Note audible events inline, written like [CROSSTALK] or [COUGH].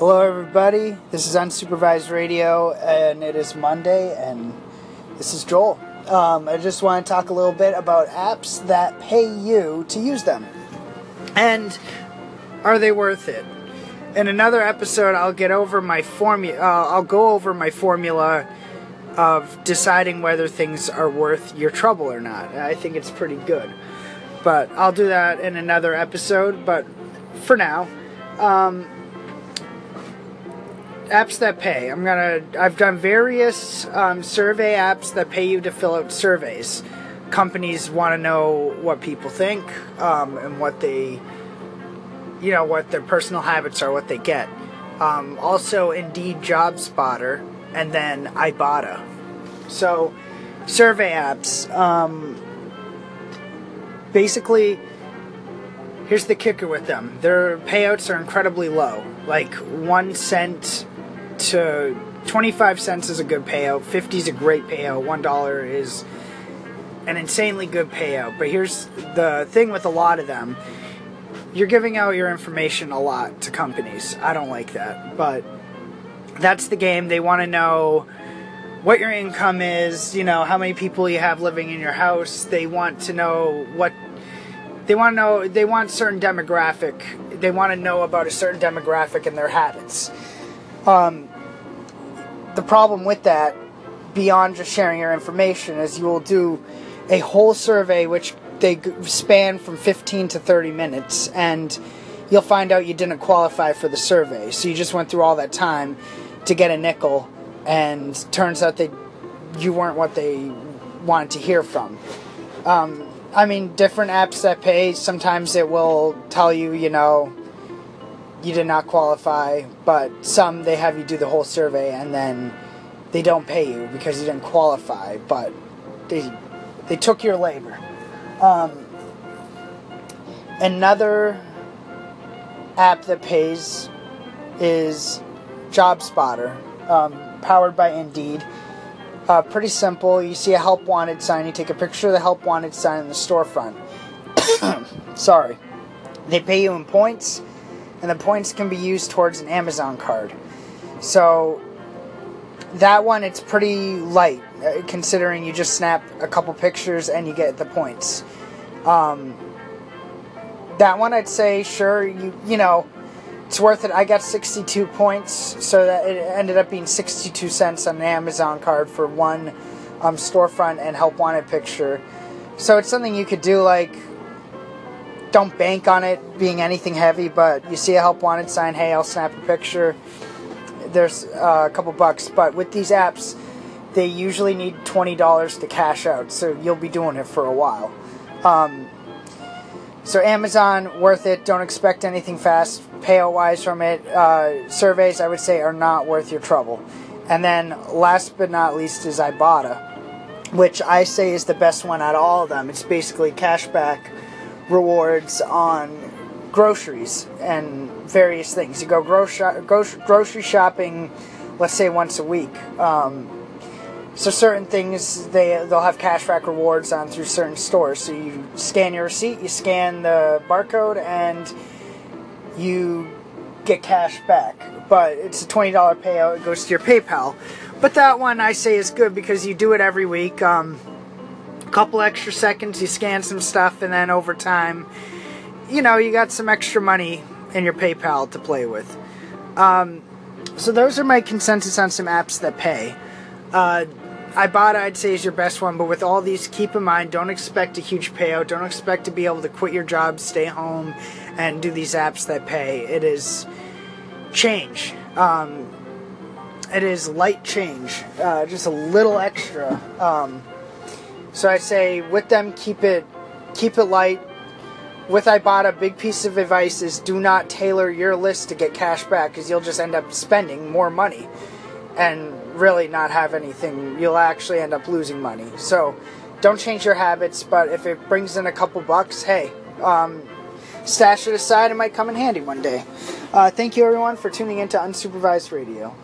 Hello, everybody. This is Unsupervised Radio, and it is Monday, and this is Joel. Um, I just want to talk a little bit about apps that pay you to use them. And are they worth it? In another episode, I'll get over my formula. Uh, I'll go over my formula of deciding whether things are worth your trouble or not. I think it's pretty good. But I'll do that in another episode. But for now, um, apps that pay. I'm gonna. I've done various um, survey apps that pay you to fill out surveys. Companies want to know what people think um, and what they, you know, what their personal habits are, what they get. Um, also, Indeed Job Spotter, and then Ibotta. So, survey apps. Um, basically, here's the kicker with them: their payouts are incredibly low, like one cent to 25 cents is a good payout 50 is a great payout $1 is an insanely good payout. But here's the thing with a lot of them. You're giving out your information a lot to companies. I don't like that. But that's the game. They want to know what your income is you know how many people you have living in your house. They want to know what they want to know they want certain demographic they want to know about a certain demographic and their habits um, the problem with that, beyond just sharing your information, is you will do a whole survey which they span from 15 to 30 minutes, and you'll find out you didn't qualify for the survey. So you just went through all that time to get a nickel, and turns out that you weren't what they wanted to hear from. Um, I mean, different apps that pay, sometimes it will tell you, you know, you did not qualify, but some they have you do the whole survey and then they don't pay you because you didn't qualify, but they they took your labor. Um, another app that pays is Job Spotter, um, powered by Indeed. Uh, pretty simple. You see a help wanted sign, you take a picture of the help wanted sign in the storefront. [COUGHS] Sorry. They pay you in points and the points can be used towards an Amazon card. So that one it's pretty light uh, considering you just snap a couple pictures and you get the points. Um, that one I'd say sure you you know it's worth it. I got 62 points, so that it ended up being 62 cents on an Amazon card for one um, storefront and help wanted picture. So it's something you could do like don't bank on it being anything heavy, but you see a help wanted sign, hey, I'll snap a picture. There's uh, a couple bucks, but with these apps, they usually need $20 to cash out, so you'll be doing it for a while. Um, so Amazon, worth it. Don't expect anything fast payout wise from it. Uh, surveys, I would say, are not worth your trouble. And then last but not least is Ibotta, which I say is the best one out of all of them. It's basically cashback rewards on groceries and various things. You go grocery, grocery shopping, let's say once a week. Um, so certain things they they'll have cashback rewards on through certain stores. So you scan your receipt, you scan the barcode, and you get cash back. But it's a twenty dollar payout. It goes to your PayPal. But that one I say is good because you do it every week. Um, couple extra seconds, you scan some stuff, and then over time, you know, you got some extra money in your PayPal to play with. Um, so those are my consensus on some apps that pay. Uh, Ibotta, I'd say, is your best one, but with all these, keep in mind, don't expect a huge payout. Don't expect to be able to quit your job, stay home, and do these apps that pay. It is change. Um, it is light change, uh, just a little extra. Um, so I say with them, keep it keep it light. With Ibotta, big piece of advice is do not tailor your list to get cash back because you'll just end up spending more money and really not have anything. You'll actually end up losing money. So don't change your habits, but if it brings in a couple bucks, hey, um, stash it aside. It might come in handy one day. Uh, thank you, everyone, for tuning in to Unsupervised Radio.